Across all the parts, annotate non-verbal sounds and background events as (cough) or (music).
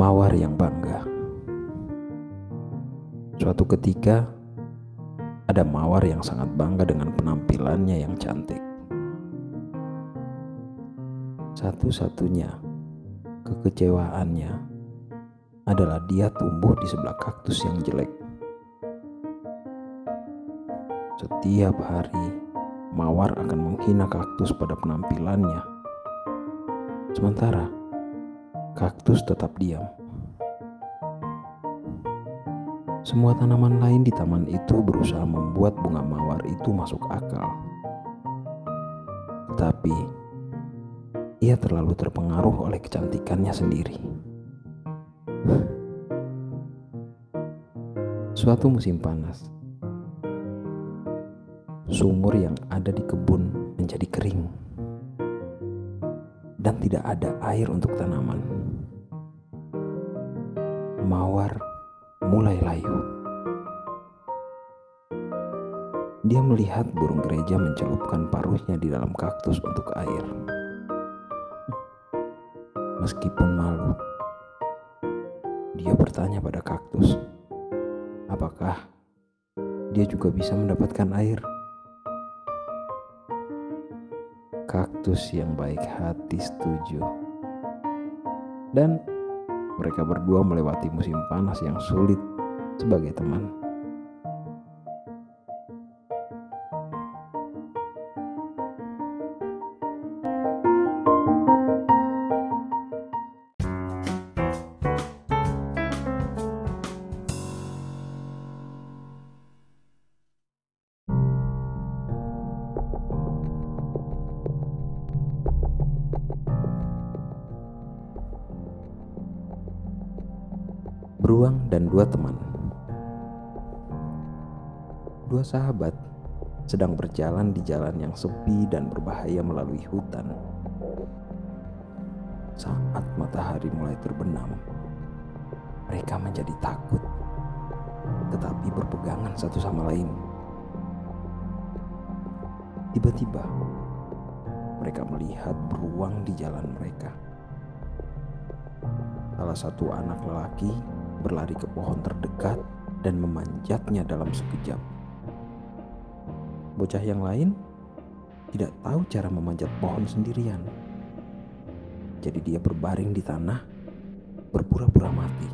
Mawar yang bangga. Suatu ketika, ada mawar yang sangat bangga dengan penampilannya yang cantik. Satu-satunya kekecewaannya adalah dia tumbuh di sebelah kaktus yang jelek. Setiap hari, mawar akan menghina kaktus pada penampilannya. Sementara kaktus tetap diam. Semua tanaman lain di taman itu berusaha membuat bunga mawar itu masuk akal. Tetapi ia terlalu terpengaruh oleh kecantikannya sendiri. Suatu musim panas, sumur yang ada di kebun menjadi kering dan tidak ada air untuk tanaman. Mawar mulai layu. Dia melihat burung gereja mencelupkan paruhnya di dalam kaktus untuk air. Meskipun malu, dia bertanya pada kaktus, apakah dia juga bisa mendapatkan air? kaktus yang baik hati setuju. Dan mereka berdua melewati musim panas yang sulit sebagai teman. Beruang dan dua teman. Dua sahabat sedang berjalan di jalan yang sepi dan berbahaya melalui hutan. Saat matahari mulai terbenam, mereka menjadi takut, tetapi berpegangan satu sama lain. Tiba-tiba, mereka melihat beruang di jalan mereka. Salah satu anak lelaki berlari ke pohon terdekat dan memanjatnya dalam sekejap. Bocah yang lain tidak tahu cara memanjat pohon sendirian. Jadi dia berbaring di tanah, berpura-pura mati.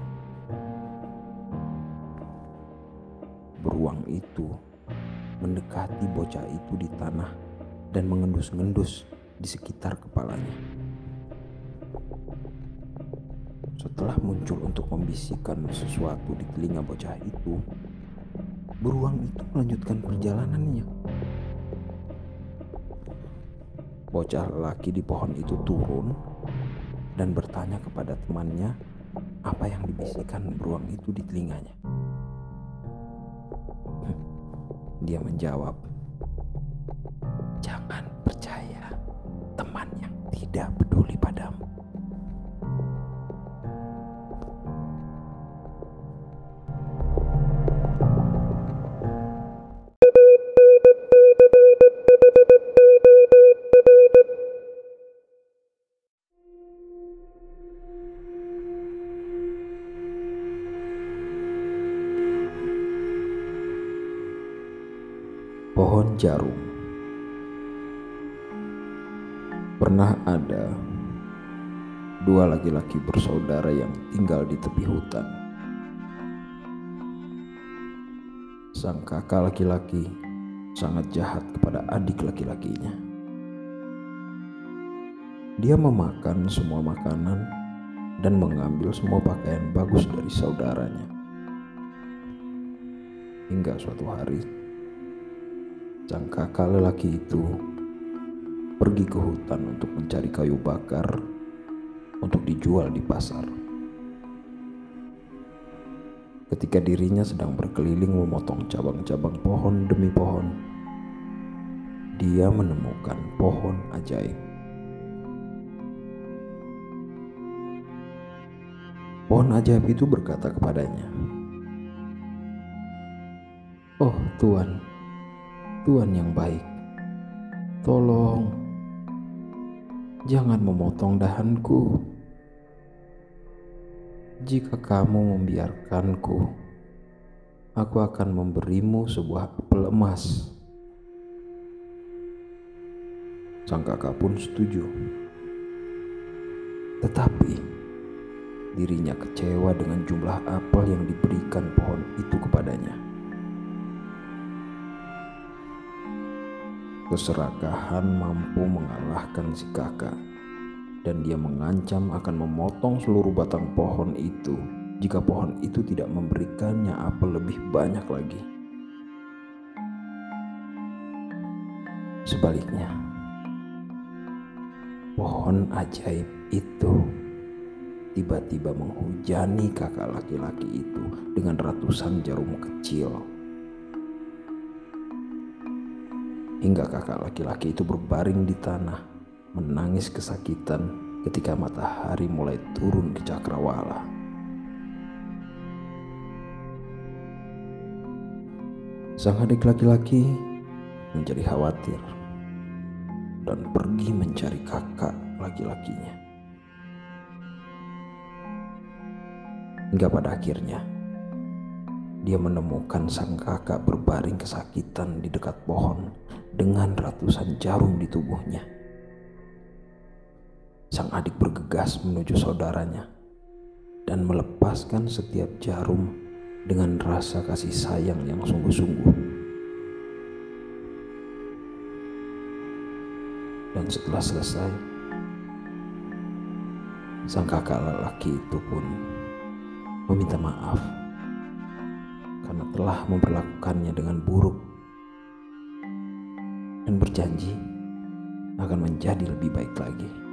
Beruang itu mendekati bocah itu di tanah dan mengendus-ngendus di sekitar kepalanya. Setelah muncul untuk membisikkan sesuatu di telinga bocah itu, beruang itu melanjutkan perjalanannya. Bocah lelaki di pohon itu turun dan bertanya kepada temannya apa yang dibisikkan beruang itu di telinganya. (laughs) Dia menjawab, "Jangan percaya teman yang tidak peduli padamu." Jarum pernah ada dua laki-laki bersaudara yang tinggal di tepi hutan. Sang kakak laki-laki sangat jahat kepada adik laki-lakinya. Dia memakan semua makanan dan mengambil semua pakaian bagus dari saudaranya. Hingga suatu hari, sang kakak lelaki itu pergi ke hutan untuk mencari kayu bakar untuk dijual di pasar. Ketika dirinya sedang berkeliling memotong cabang-cabang pohon demi pohon, dia menemukan pohon ajaib. Pohon ajaib itu berkata kepadanya, "Oh Tuan, Tuhan yang baik, tolong jangan memotong dahanku. Jika kamu membiarkanku, aku akan memberimu sebuah apel emas. Sang kakak pun setuju. Tetapi dirinya kecewa dengan jumlah apel yang diberikan pohon itu kepadanya. Keserakahan mampu mengalahkan si kakak dan dia mengancam akan memotong seluruh batang pohon itu jika pohon itu tidak memberikannya apel lebih banyak lagi. Sebaliknya, pohon ajaib itu tiba-tiba menghujani kakak laki-laki itu dengan ratusan jarum kecil. Hingga kakak laki-laki itu berbaring di tanah menangis kesakitan ketika matahari mulai turun ke cakrawala. Sang adik laki-laki menjadi khawatir dan pergi mencari kakak laki-lakinya. Hingga pada akhirnya dia menemukan sang kakak berbaring kesakitan di dekat pohon dengan ratusan jarum di tubuhnya. Sang adik bergegas menuju saudaranya dan melepaskan setiap jarum dengan rasa kasih sayang yang sungguh-sungguh. Dan setelah selesai, sang kakak lelaki itu pun meminta maaf karena telah memperlakukannya dengan buruk berjanji akan menjadi lebih baik lagi.